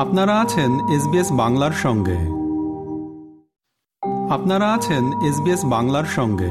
আপনারা আছেন এসবিএস বাংলার সঙ্গে। আপনারা আছেন এসবিএস বাংলার সঙ্গে।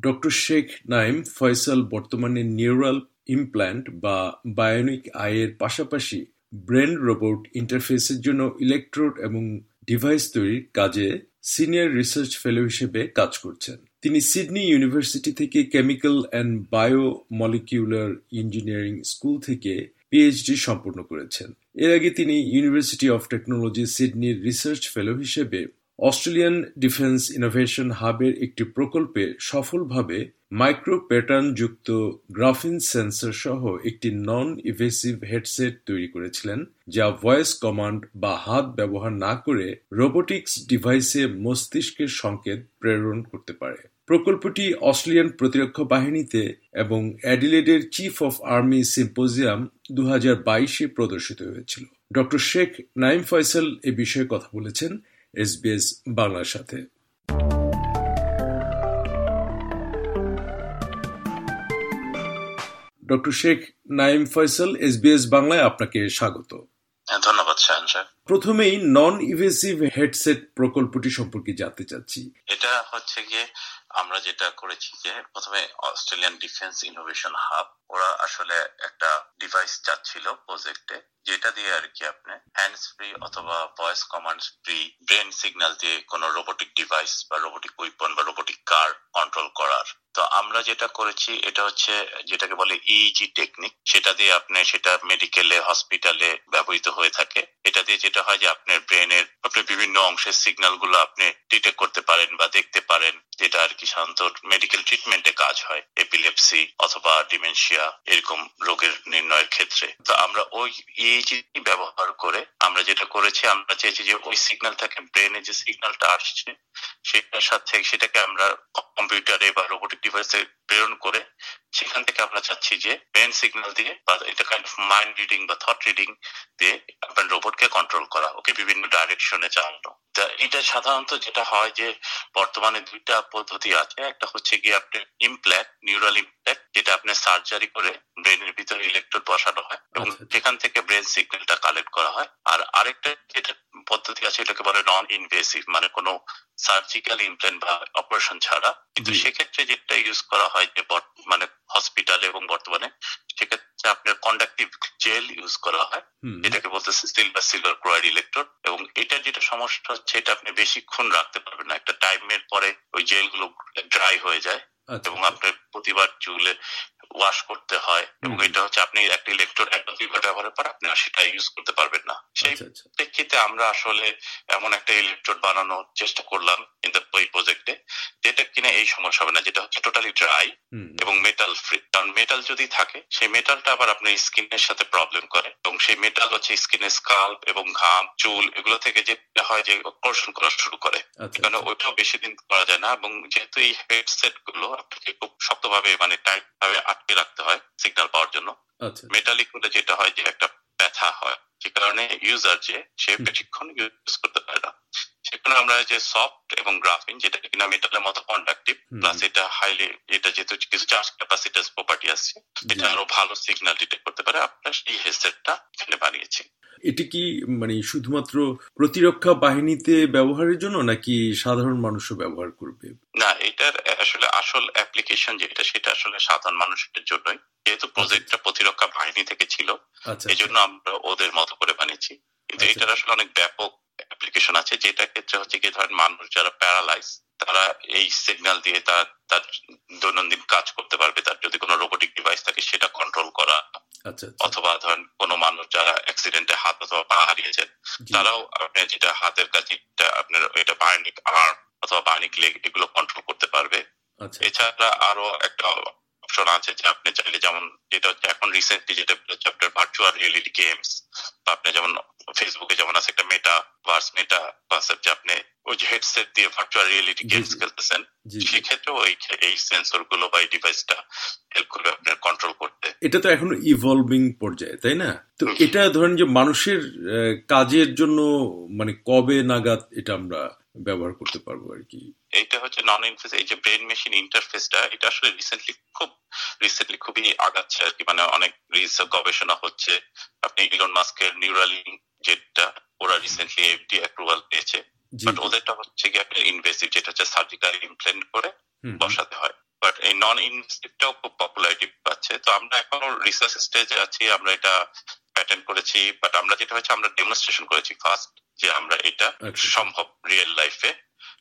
ডক্টর শেখ নাইম ফয়সাল বর্তমানে নিউরাল ইমপ্ল্যান্ট বা বায়োনিক আয়ের পাশাপাশি ব্রেন রোবট ইন্টারফেসের জন্য ইলেকট্রোড এবং ডিভাইস তৈরির কাজে সিনিয়র রিসার্চ ফেলো হিসেবে কাজ করছেন। তিনি সিডনি ইউনিভার্সিটি থেকে chemical and biomolecular engineering school থেকে পিএইচডি সম্পন্ন করেছেন। এর আগে তিনি ইউনিভার্সিটি অফ টেকনোলজি সিডনির রিসার্চ ফেলো হিসেবে অস্ট্রেলিয়ান ডিফেন্স ইনোভেশন হাবের একটি প্রকল্পে সফলভাবে মাইক্রো প্যাটার্ন যুক্ত গ্রাফিন সেন্সর সহ একটি নন ইভেসিভ হেডসেট তৈরি করেছিলেন, যা ভয়েস কমান্ড বা হাত ব্যবহার না করে রোবোটিক্স ডিভাইসে মস্তিষ্কের সংকেত প্রেরণ করতে পারে। প্রকল্পটি অস্ট্রেলিয়ান প্রতিরক্ষা বাহিনীতে এবং অ্যাডিলেডের চিফ অফ আর্মি সিম্পোজিয়াম দু বাইশে প্রদর্শিত হয়েছিল। ডক্টর শেখ নাইম ফয়সাল এ বিষয়ে কথা বলেছেন এসবিএস বাংলার সাথে। ডক্টর শেখ নাইম ফয়সাল এসবিএস বাংলায় আপনাকে স্বাগত। হ্যাঁ, ধন্যবাদ শাহান সাহেব। প্রথমেই নন ইভেসিভ হেডসেট প্রকল্পটি সম্পর্কে জানতে চাচ্ছি। এটা হচ্ছে গিয়ে আমরা যেটা করেছি যে প্রথমে অস্ট্রেলিয়ান ডিফেন্স ইনোভেশন হাব ওরা আসলে একটা ডিভাইস চাচ্ছিল প্রজেক্টে যেটা দিয়ে আর কি আপনি হ্যান্ডস ফ্রি অথবা voice command free brain signal দিয়ে কোনো রোবোটিক ডিভাইস বা রোবোটিক উইপন বা রোবোটিক কার কন্ট্রোল করার। তো আমরা যেটা করেছি, এটা হচ্ছে যেটাকে বলে ইইজি e টেকনিক সেটা দিয়ে আপনি সেটা মেডিকেলে হসপিটালে ব্যবহৃত হয়ে থাকে। এটা দিয়ে যেটা হয় যে আপনার ব্রেনের আপনি বিভিন্ন অংশের সিগন্যালগুলো আপনি ডিটেক্ট করতে পারেন বা দেখতে পারেন, যেটা আর কি সাধারণত মেডিকেল ট্রিটমেন্টে কাজ হয় এপিলেপসি অথবা ডিমেনশিয়া এরকম রোগের নির্ণয়ের ক্ষেত্রে। তো আমরা ওই ইইজি e ব্যবহার করে আমরা যেটা করেছি, আমরা চেয়েছি যে ওই সিগন্যাল থেকে ব্রেনে যে সিগন্যালটা আসছে, সেটার সাথে সেটাকে আমরা কম্পিউটারে বা রোবোটিক ডিভাইসে প্রেরণ করে সেখান থেকে আমরা চাচ্ছি যে ব্রেন সিগন্যাল দিয়ে বা এটা কাইন্ড অফ মাইন্ড রিডিং বা থট রিডিং দিয়ে আপনার রোবটকে কন্ট্রোল করা, ওকে বিভিন্ন ডাইরেকশনে চালানো। এটা সাধারণত যেটা হয় যে বর্তমানে দুইটা পদ্ধতি আছে। একটা হচ্ছে গিয়ে আপনি ইমপ্ল্যাক নিউরাল ইমপ্ল্যাক যেটা আপনি সার্জারি করে ব্রেনের ভিতরে ইলেকট্রোড বসানো হয় এবং আচ্ছা, আচ্ছা। সেখান থেকে ব্রেন সিগন্যালটা কালেক্ট করা হয়। আর আরেকটা যেটা পদ্ধতি আছে এটাকে বলে নন ইনভেসিভ মানে কোনো সার্জিক্যাল ইমপ্ল্যান্ট বা অপারেশন ছাড়া। কিন্তু সেক্ষেত্রে যেটা ইউজ করা হয় যে মানে হসপিটালে এবং বর্তমানে সেক্ষেত্রে আপনার কন্ডাক্টিভ জেল ইউজ করা হয়। এটাকে বলতেছে সিলভার সিলভার ক্লোরাইড ইলেকট্রোড এবং এটা যেটা সমস্যা হচ্ছে এটা আপনি বেশিক্ষণ রাখতে পারবেন না। একটা টাইমের পরে ওই জেলগুলো ড্রাই হয়ে যায় আচ্ছা, এবং। আপনার প্রতিবার চুলে ওয়াশ করতে হয় এবং এটা হচ্ছে আপনি একটা ইলেকট্রোড একটা দুইবার ব্যবহারের পর আপনি আর সেটা ইউজ করতে পারবেন না। সেই আচ্ছা, প্রেক্ষিতে আমরা আসলে এমন একটা ইলেকট্রোড বানানোর চেষ্টা করলাম কিন্তু ওই প্রজেক্টে যেটা কিনা এই সমস্যা হবে না যেটা হচ্ছে টোটালি ড্রাই এবং মেটাল ফ্রি কারণ মেটাল যদি থাকে সেই মেটালটা আবার আপনার স্কিনের সাথে প্রবলেম করে এবং সেই মেটাল হচ্ছে স্কিনের স্কাল্প এবং ঘাম চুল এগুলো থেকে যেটা হয় যে অপারেশন করা শুরু করে। কারণ ওইটাও বেশি দিন করা যায় না এবং যেহেতু এই হেডসেটগুলো আপনাকে খুব শক্তভাবে মানে টাইট ভাবে আটকে রাখতে হয় সিগন্যাল পাওয়ার জন্য। মেটালিক হলে যেটা হয় যে একটা ব্যথা হয়। যে কারণে ইউজার যে সে বেশিক্ষণ ইউজ করতে পারে না। সেখানে আমরা যে সফট এবং গ্রাফিন যেটা কিনা মেটালের মতো কন্ডাক্টিভ প্লাস এটা হাইলি এটা যেহেতু কিছু চার্জ ক্যাপাসিটাস প্রপার্টি আছে এটা আরও ভালো সিগন্যাল ডিটেক্ট করতে পারে আপনার এই হেডসেটটা এখানে বানিয়েছি। এটি কি মানে শুধুমাত্র প্রতিরক্ষা বাহিনীতে ব্যবহারের জন্য নাকি সাধারণ মানুষও ব্যবহার করবে? না এটার আসলে আসল অ্যাপ্লিকেশন যেটা সেটা আসলে সাধারণ মানুষের জন্যই। যেহেতু প্রজেক্টটা আচ্ছা। প্রতিরক্ষা বাহিনী থেকে ছিল আচ্ছা, এই জন্য আচ্ছা। আমরা ওদের মতো করে বানিয়েছি। কিন্তু এটার আসলে অনেক ব্যাপক অ্যাপ্লিকেশন আছে যেটা ক্ষেত্রে হচ্ছে কি ধরেন মানুষ যারা প্যারালাইজ তারা এই সিগন্যাল দিয়ে তার তার দৈনন্দিন কাজ করতে পারবে তার যদি কোনো রোবোটিক ডিভাইস থাকে সেটা কন্ট্রোল করা আচ্ছা, আচ্ছা। অথবা ধরেন কোন মানুষ যারা অ্যাক্সিডেন্টে হাত অথবা পা হারিয়েছেন তারাও আপনি যেটা হাতের কাছে আপনার এটা বায়োনিক আর্ম অথবা বায়োনিক লেগ এগুলো কন্ট্রোল করতে পারবে আচ্ছা। এছাড়া আরও একটা অপশন আছে যে আপনি চাইলে যেমন যেটা হচ্ছে এখন রিসেন্টলি যেটা হচ্ছে আপনার ভার্চুয়াল রিয়েলিটি গেমস বা আপনি যেমন ফেসবুকে যেমন আছে একটা মেটা ভার্স মেটা কনসেপ্ট আপনি ওই যে হেডসেট দিয়ে ভার্চুয়াল রিয়েলিটি গেমস খেলতেছেন সেক্ষেত্রে ওই এই সেন্সরগুলো বা এই ডিভাইসটা হেল্প করবে আপনার কন্ট্রোল করতে। এটা তো এখনও ইভলভিং পর্যায়ে তাই না? তো এটা ধরেন যে মানুষের কাজের জন্য মানে কবে নাগাদ এটা আমরা ব্যবহার করতে পারব আর কি? এইটা হচ্ছে নন ইনফেস এই যে ব্রেন মেশিন ইন্টারফেসটা এটা আসলে রিসেন্টলি খুব রিসেন্টলি খুবই আগাচ্ছে আর কি মানে অনেক রিসার্চ গবেষণা হচ্ছে। আপনি ইলন মাস্কের নিউরালিং যেটা ওরা রিসেন্টলি এফডি অ্যাপ্রুভাল পেয়েছে। বাট ওদেরটা হচ্ছে কি আপনার ইনভেসিভ যেটা হচ্ছে সার্জিক্যাল ইমপ্লেন্ট করে বসাতে হয়। বাট এই নন ইনভেসিভটাও খুব পপুলারিটি পাচ্ছে। তো আমরা এখনও রিসার্চ স্টেজে আছি আমরা এটা প্যাটেন্ট করেছি। বাট আমরা যেটা হচ্ছে আমরা ডেমনস্ট্রেশন করেছি ফার্স্ট যে আমরা এটা আচ্ছা। সম্ভব রিয়েল লাইফে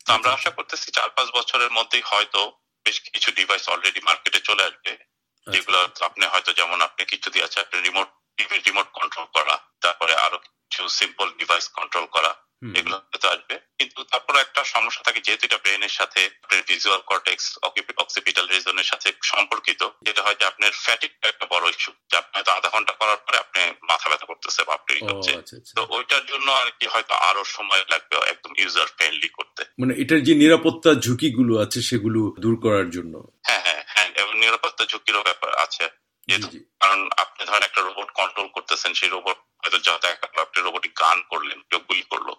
তো আমরা আশা করতেছি চার পাঁচ বছরের মধ্যেই হয়তো বেশ কিছু ডিভাইস অলরেডি মার্কেটে চলে আসবে। আচ্ছা। যেগুলো আপনি হয়তো যেমন আপনি কিছু দিয়ে আছে আপনি রিমোট টিভির রিমোট কন্ট্রোল করা তারপরে আরও কিছু সিম্পল ডিভাইস কন্ট্রোল করা এগুলো হয়তো আসবে। কিন্তু তারপরে একটা সমস্যা থাকে যেহেতু এটা ব্রেনের সাথে আপনার ভিজুয়াল কর্টেক্স অক্সিপিটাল রিজনের সাথে সম্পর্কিত যেটা হয় যে আপনার ফ্যাটিক একটা বড় ইস্যু যে আপনি হয়তো আধা ঘণ্টা করার পরে আপনি মাথা ব্যথা করতেছে বা হচ্ছে। আচ্ছা আচ্ছা। তো ওইটার জন্য আর কি হয়তো আরও সময় লাগবে একদম ইউজার ফ্রেন্ডলি করতে। মানে এটার যে নিরাপত্তা ঝুঁকিগুলো আছে সেগুলো দূর করার জন্য। হ্যাঁ হ্যাঁ হ্যাঁ এবং নিরাপত্তা ঝুঁকিরও ব্যাপার আছে। যেহেতু কারণ আপনি ধরেন একটা রোবট কন্ট্রোল করতেছেন সেই রোবট হয়তো যা আপনি রোবটিক গান করলেন কেউ গুলি করল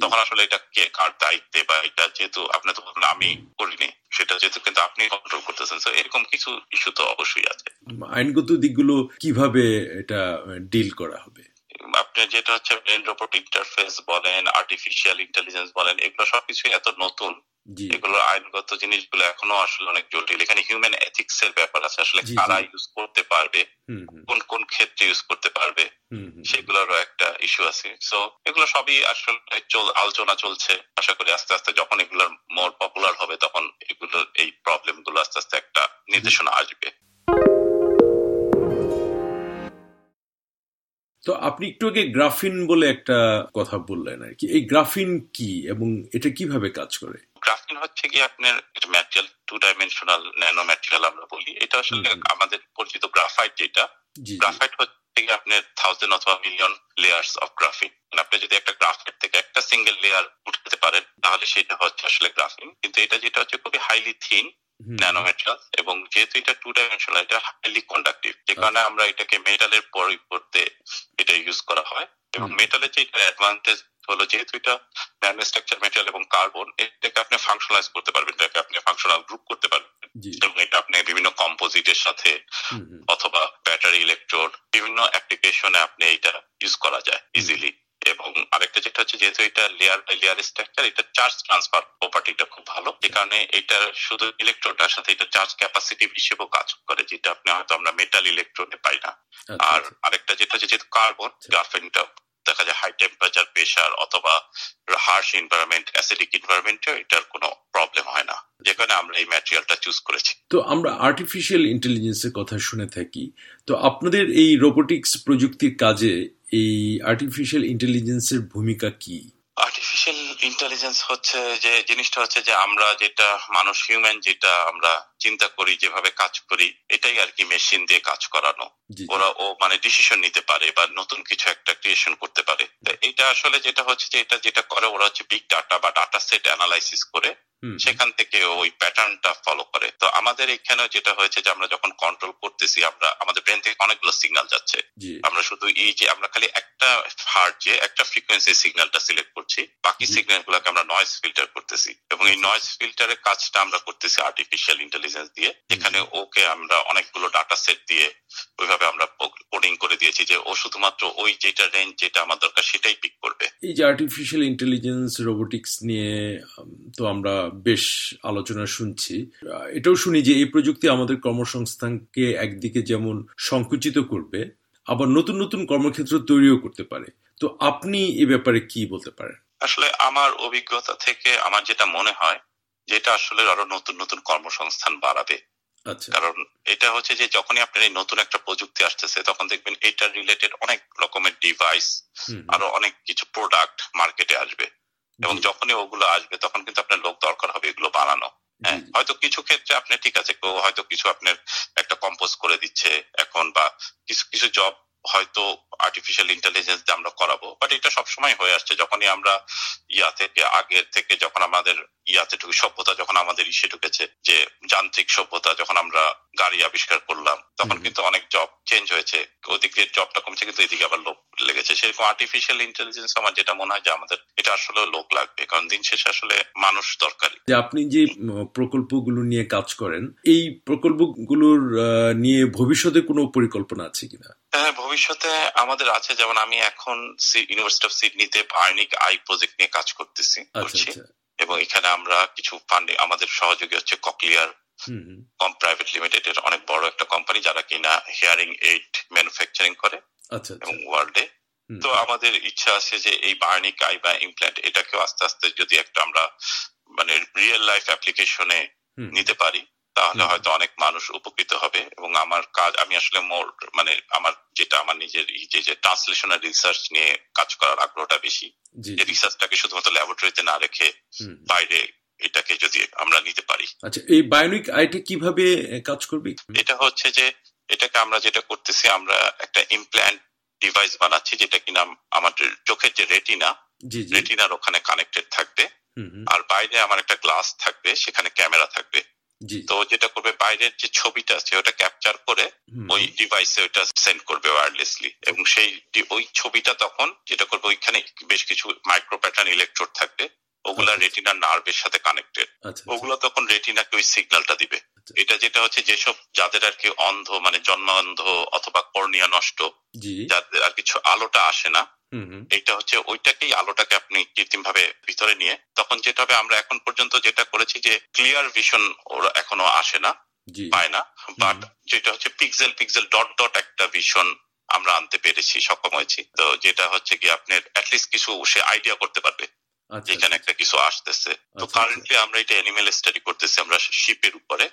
তখন আসলে এটা কে কার দায়িত্বে বা এটা যেহেতু আপনি তো বললেন আমি করিনি সেটা যেহেতু কিন্তু আপনি কন্ট্রোল করতেছেন। তো এরকম কিছু ইস্যু তো অবশ্যই আছে। আইনগত দিকগুলো কীভাবে এটা ডিল করা হবে? আপনি যেটা হচ্ছে ব্রেন রোবট ইন্টারফেস বলেন আর্টিফিশিয়াল ইন্টেলিজেন্স বলেন এগুলো সবকিছু এত নতুন। এগুলো আইনগত জিনিসগুলো এখনও আসলে অনেক জটিল। এখানে হিউম্যান এথিক্স এর ব্যাপার আছে। আসলে। কারা ইউজ করতে পারবে? কোন কোন ক্ষেত্রে ইউজ করতে পারবে। সেগুলোরও একটা ইস্যু আছে। সো এগুলো সবই আসলে আলোচনা চলছে। আশা করি আস্তে আস্তে যখন এগুলোর মোর পপুলার হবে তখন এগুলোর এই প্রবলেমগুলো আস্তে আস্তে একটা নির্দেশনা আসবে। তো আপনি একটু আগে গ্রাফিন বলে একটা কথা বললেন আর কি। এই গ্রাফিন কি এবং এটা কীভাবে কাজ করে? গ্রাফিন হচ্ছে কি আপনার material two dimensional nano material আমরা বলি। এটা আসলে আমাদের পরিচিত গ্রাফাইট যেটা। গ্রাফাইট হচ্ছে কি আপনার থাউজেন্ড অথবা মিলিয়ন লেয়ার্স অফ গ্রাফিন আপনি যদি একটা গ্রাফাইট থেকে একটা সিঙ্গেল লেয়ার উঠাতে পারেন তাহলে সেটা হচ্ছে আসলে গ্রাফিন। কিন্তু এটা যেটা হচ্ছে খুবই highly thin hmm, nano metal এবং যেহেতু এটা টু ডাইমেনশনাল এটা হাইলি কন্ডাক্টিভ যে কারণে আমরা এটাকে মেটালের পরিবর্তে এটা ইউজ করা হয় এবং মেটালের যে অ্যাডভান্টেজ হলো যেহেতু এটা ন্যানো স্ট্রাকচার মেটাল এবং কার্বন এটাকে আপনি ফাংশনালাইজ করতে পারবেন এটাকে আপনি ফাংশনাল গ্রুপ করতে পারবেন এবং এটা আপনি বিভিন্ন কম্পোজিটের সাথে। অথবা ব্যাটারি ইলেকট্রোড বিভিন্ন অ্যাপ্লিকেশনে আপনি এটা ইউজ করা যায় ইজিলি এবং আরেকটা যেটা হচ্ছে যেহেতু এটা লেয়ার বাই লেয়ার স্ট্রাকচার এটা চার্জ ট্রান্সফার প্রপার্টিটা খুব ভালো। যে কারণে এটা শুধু ইলেকট্রোডটার সাথে এটা চার্জ ক্যাপাসিটি হিসেবেও কাজ করে যেটা আপনি হয়তো আমরা মেটাল ইলেকট্রোডে পাই না। আচ্ছা, আর আচ্ছা। আরেকটা যেটা হচ্ছে যেহেতু কার্বন গ্রাফেনটা দেখা যায় হাই টেম্পারেচার প্রেশার অথবা হার্শ এনভায়রনমেন্ট অ্যাসিডিক এনভায়রনমেন্টে এটার কোনো প্রবলেম হয় না। যেখানে আমরা এই ম্যাটেরিয়ালটা চুজ করেছি। তো আমরা আর্টিফিশিয়াল ইন্টেলিজেন্সের কথা শুনে থাকি। তো আপনাদের এই রোবোটিক্স প্রযুক্তির কাজে এই আর্টিফিশিয়াল ইন্টেলিজেন্সের ভূমিকা কি? আর্টিফিশিয়াল ইন্টেলিজেন্স হচ্ছে যে, জিনিসটা হচ্ছে যে আমরা যেটা, মানুষ হিউম্যান যেটা আমরা চিন্তা করি যেভাবে কাজ করি এটাই আর কি মেশিন দিয়ে কাজ করানো। ওরা ও মানে ডিসিশন নিতে পারে বা নতুন কিছু একটা ক্রিয়েশন করতে পারে। এটা আসলে যেটা হচ্ছে যে এটা যেটা করে ওরা হচ্ছে বিগ ডাটা বা ডাটা সেট অ্যানালাইসিস করে সেখান থেকে ওই প্যাটার্নটা ফলো করে। তো আমাদের এখানে যেটা হয়েছে যে আমরা যখন কন্ট্রোল করতেছি আমরা আমাদের ব্রেন থেকে অনেকগুলো সিগন্যাল যাচ্ছে। আমরা শুধু এই যে আমরা খালি একটা হার্ট যে একটা ফ্রিকোয়েন্সি সিগন্যালটা সিলেক্ট করছি বাকি। সিগন্যাল গুলোকে আমরা নয়েজ ফিল্টার করতেছি। এবং এই নয়েজ ফিল্টারের কাজটা আমরা করতেছি আর্টিফিশিয়াল ইন্টেলিজেন্স দিয়ে যেখানে ওকে আমরা অনেকগুলো ডাটা সেট দিয়ে ওইভাবে আমরা কোডিং করে দিয়েছি যে ও শুধুমাত্র ওই যেটা রেঞ্জ যেটা আমার দরকার সেটাই পিক করবে। এই যে আর্টিফিশিয়াল ইন্টেলিজেন্স রোবোটিক্স নিয়ে তো আমরা বেশ আলোচনা শুনছি। এটাও শুনি যে এই প্রযুক্তি আমাদের কর্মসংস্থানকে একদিকে যেমন সংকুচিত করবে আবার নতুন নতুন কর্মক্ষেত্র তৈরিও করতে পারে। তো আপনি এ ব্যাপারে কি বলতে পারেন? আসলে আমার অভিজ্ঞতা থেকে আমার যেটা মনে হয় যে এটা আসলে আরও নতুন নতুন কর্মসংস্থান বাড়াবে। আচ্ছা। কারণ এটা হচ্ছে যে যখনই আপনার এই নতুন একটা প্রযুক্তি আসতেছে তখন দেখবেন এটার রিলেটেড অনেক রকমের ডিভাইস আরও অনেক কিছু প্রোডাক্ট মার্কেটে আসবে। এবং যখনই ওগুলো আসবে তখন কিন্তু আপনার লোক দরকার হবে এগুলো বানানো। হ্যাঁ হয়তো কিছু ক্ষেত্রে আপনি ঠিক আছে কেউ হয়তো কিছু আপনার একটা কম্পোজ করে দিচ্ছে এখন বা কিছু কিছু জব হয়তো আর্টিফিশিয়াল ইন্টেলিজেন্স দিয়ে আমরা করাবো বাট এটা সবসময় হয়ে আসছে। যখনই আমরা ইয়া থেকে, আগের থেকে যখন আমাদের ইয়াতে ঢুকে, সভ্যতা যখন আমাদের ইসে ঢুকেছে, যে যান্ত্রিক সভ্যতা যখন আমরা গাড়ি আবিষ্কার করলাম তখন কিন্তু অনেক জব চেঞ্জ হয়েছে। ওদিকে জবটা কমছে কিন্তু এদিকে আবার লোক লেগেছে। সেরকম আর্টিফিশিয়াল ইন্টেলিজেন্স আমার যেটা মনে হয় যে আমাদের এটা আসলে লোক লাগবে কারণ দিন শেষে আসলে মানুষ দরকারি। আপনি যে প্রকল্পগুলো নিয়ে কাজ করেন এই প্রকল্পগুলোর নিয়ে ভবিষ্যতে কোনো পরিকল্পনা আছে কিনা? হ্যাঁ ভবিষ্যতে আমাদের আছে যেমন আমি এখন ইউনিভার্সিটি অফ সিডনিতে বার্নিক আই প্রজেক্ট নিয়ে কাজ করতেছি আচ্ছা করছি। আচ্ছা। এবং এখানে আমরা কিছু ফান্ডিং আমাদের সহযোগী হচ্ছে ককলিয়ার। কম প্রাইভেট লিমিটেড এর অনেক বড় একটা কোম্পানি যারা কিনা হিয়ারিং এইড ম্যানুফ্যাকচারিং করে আচ্ছা আচ্ছা। এবং ওয়ার্ল্ডে তো আমাদের ইচ্ছা আছে যে এই বার্নিক আই বা ইমপ্ল্যান্ট এটাকেও আস্তে আস্তে যদি একটা আমরা মানে রিয়েল লাইফ অ্যাপ্লিকেশনে নিতে পারি তাহলে হয়তো অনেক মানুষ উপকৃত হবে এবং আমার কাজ আমি আসলে মোর মানে আমার যেটা আমার নিজের যে যে ট্রান্সলেশন আর রিসার্চ নিয়ে কাজ করার আগ্রহটা বেশি। যে রিসার্চটাকে শুধুমাত্র ল্যাবরেটরিতে না রেখে বাইরে এটাকে যদি আমরা নিতে পারি। আচ্ছা এই বায়োনিক আইটা কীভাবে কাজ করবে? এটা হচ্ছে যে এটাকে আমরা যেটা করতেছি আমরা একটা ইমপ্ল্যান্ট ডিভাইস বানাচ্ছি যেটা কিনা আমাদের চোখের যে রেটিনা রেটিনার ওখানে কানেক্টেড থাকবে। আর বাইরে আমার একটা গ্লাস থাকবে সেখানে ক্যামেরা থাকবে। তো যেটা করবে বাইরের যে ছবিটা আছে ওটা ক্যাপচার করে ওই ডিভাইসে ওটা সেন্ড করবে ওয়্যারলেসলি এবং সেই ওই ছবিটা তখন যেটা করবে ওইখানে বেশ কিছু মাইক্রো প্যাটার্ন ইলেকট্রোড থাকবে। ওগুলা আচ্ছা। রেটিনার নার্ভের সাথে কানেক্টেড আচ্ছা ওগুলো তখন রেটিনাকে ওই সিগন্যালটা দিবে। আচ্ছা। এটা যেটা হচ্ছে যেসব যাদের আর কি অন্ধ মানে জন্মান্ধ অথবা কর্নিয়া নষ্ট যাদের আর কিছু আলোটা আসে না। এটা হচ্ছে ওইটাকেই আলোটাকে আপনি কৃত্রিম ভাবে ভিতরে নিয়ে তখন যেটা হবে আমরা এখন পর্যন্ত যেটা করেছি যে ক্লিয়ার ভিশন ওরা এখনও আসে না পায় না বাট যেটা হচ্ছে পিক্সেল পিক্সেল ডট ডট একটা ভিশন আমরা আনতে পেরেছি সক্ষম হয়েছি। তো যেটা হচ্ছে কি আপনার অ্যাটলিস্ট কিছু সে আইডিয়া করতে পারবে। আচ্ছা যেখানে একটা কিছু আসতেছে। তো আচ্ছা, কারেন্টলি আমরা এটা অ্যানিমেল স্টাডি করতেছি আমরা শিপের উপরে।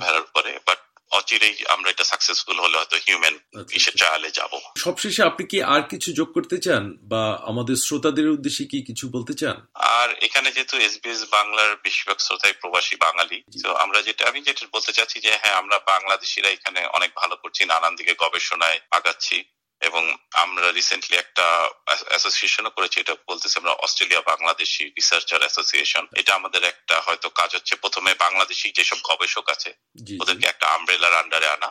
ভেড়ার উপরে বাট অচিরেই আমরা এটা সাকসেসফুল হলে হয়তো হিউম্যান আচ্ছা, ইসে আচ্ছা। ট্রায়ালে যাব। সবশেষে আপনি কি আর কিছু যোগ করতে চান? বা আমাদের শ্রোতাদের উদ্দেশ্যে কি কিছু বলতে চান? আর এখানে যেহেতু এসবিএস বাংলার বেশিরভাগ শ্রোতাই প্রবাসী বাঙালি তো আমরা যেটা আমি যেটা বলতে চাচ্ছি যে হ্যাঁ আমরা বাংলাদেশিরা এখানে অনেক ভালো করছি নানান দিকে গবেষণায় আগাচ্ছি। এবং আমরা রিসেন্টলি একটা অ্যাসোসিয়েশনও করেছি এটা বলতেছি আমরা অস্ট্রেলিয়া বাংলাদেশি রিসার্চার অ্যাসোসিয়েশন এটা আমাদের একটা হয়তো কাজ হচ্ছে প্রথমে বাংলাদেশি যেসব গবেষক আছে। ওদেরকে একটা আমব্রেলার আন্ডারে আনা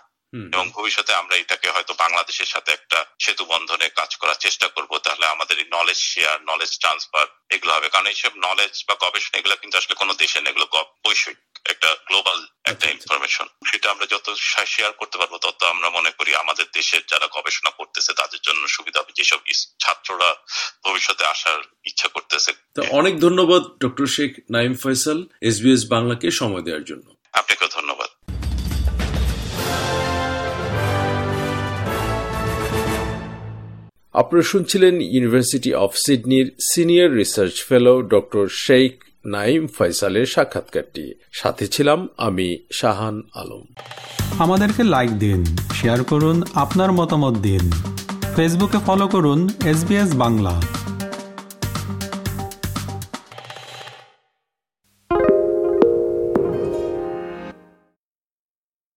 এবং ভবিষ্যতে আমরা এটাকে হয়তো বাংলাদেশের সাথে একটা সেতু বন্ধনে কাজ করার চেষ্টা করব তাহলে আমাদের এই নলেজ শেয়ার নলেজ ট্রান্সফার এগুলো হবে। কারণ এইসব নলেজ বা গবেষণা এগুলো কিন্তু আসলে কোনো দেশে নেই এগুলো বৈশ্বিক। একটা গ্লোবাল একটা আচ্ছা, আচ্ছা। ইনফরমেশন সেটা আমরা যত শেয়ার করতে পারব তত আমরা মনে করি আমাদের দেশের যারা গবেষণা করতেছে তাদের জন্য সুবিধা হবে। যেসব ছাত্ররা ভবিষ্যতে আসার ইচ্ছা করতেছে। তো অনেক ধন্যবাদ ডক্টর শেখ নাইম ফয়সাল এসবিএস বাংলাকে সময় দেওয়ার জন্য। আপনাকেও ধন্যবাদ। আপনারা শুনছিলেন university of সিডনির senior research fellow doctor Sheikh Naim ফয়সালের সাক্ষাৎকারটি। সাথে ছিলাম আমি শাহান আলম। আমাদেরকে লাইক দিন শেয়ার করুন, আপনার মতামত দিন। ফেসবুকে ফলো করুন এস বাংলা।